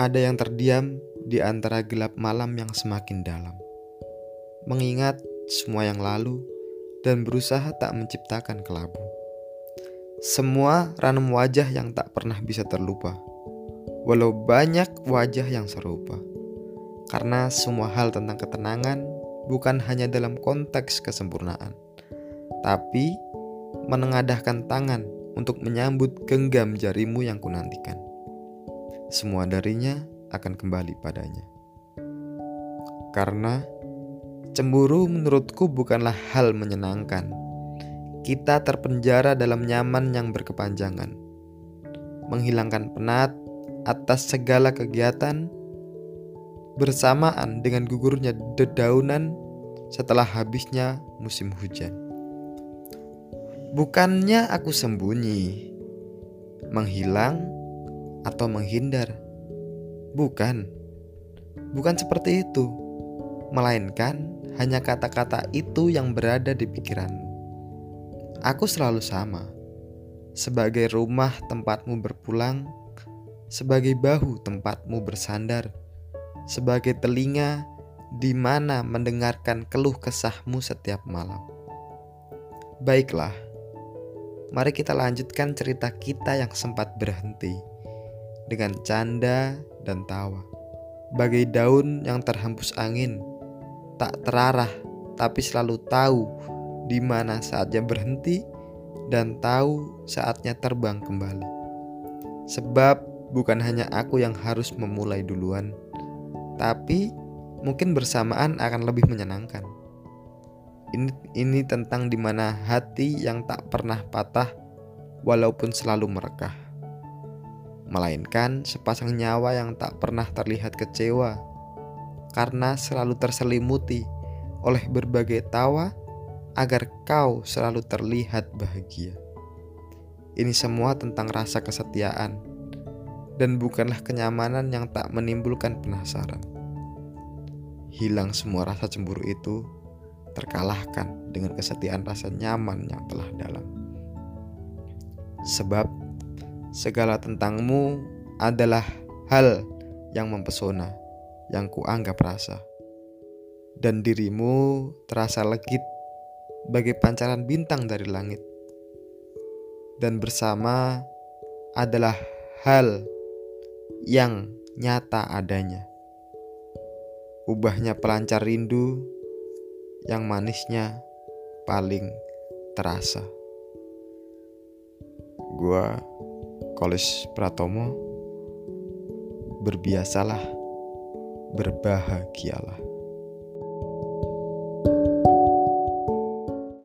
Ada yang terdiam di antara gelap malam yang semakin dalam, mengingat semua yang lalu dan berusaha tak menciptakan kelabu. Semua ranum wajah yang tak pernah bisa terlupa, walau banyak wajah yang serupa. Karena semua hal tentang ketenangan bukan hanya dalam konteks kesempurnaan, tapi menengadahkan tangan untuk menyambut genggam jarimu yang kunantikan semua darinya akan kembali padanya. Karena cemburu menurutku bukanlah hal menyenangkan. Kita terpenjara dalam nyaman yang berkepanjangan. Menghilangkan penat atas segala kegiatan bersamaan dengan gugurnya dedaunan setelah habisnya musim hujan. Bukannya aku sembunyi, menghilang atau menghindar. Bukan, bukan seperti itu, melainkan hanya kata-kata itu yang berada di pikiranmu. Aku selalu sama, sebagai rumah tempatmu berpulang, sebagai bahu tempatmu bersandar, sebagai telinga di mana mendengarkan keluh kesahmu setiap malam. Baiklah, mari kita lanjutkan cerita kita yang sempat berhenti dengan canda dan tawa. Bagai daun yang terhembus angin, tak terarah tapi selalu tahu di mana saatnya berhenti dan tahu saatnya terbang kembali. Sebab bukan hanya aku yang harus memulai duluan, tapi mungkin bersamaan akan lebih menyenangkan. Ini, ini tentang di mana hati yang tak pernah patah walaupun selalu merekah melainkan sepasang nyawa yang tak pernah terlihat kecewa karena selalu terselimuti oleh berbagai tawa agar kau selalu terlihat bahagia. Ini semua tentang rasa kesetiaan dan bukanlah kenyamanan yang tak menimbulkan penasaran. Hilang semua rasa cemburu itu terkalahkan dengan kesetiaan rasa nyaman yang telah dalam. Sebab segala tentangmu adalah hal yang mempesona, yang kuanggap rasa. Dan dirimu terasa legit bagai pancaran bintang dari langit. Dan bersama adalah hal yang nyata adanya. Ubahnya pelancar rindu yang manisnya paling terasa. Gua Kolis Pratomo, berbiasalah, berbahagialah.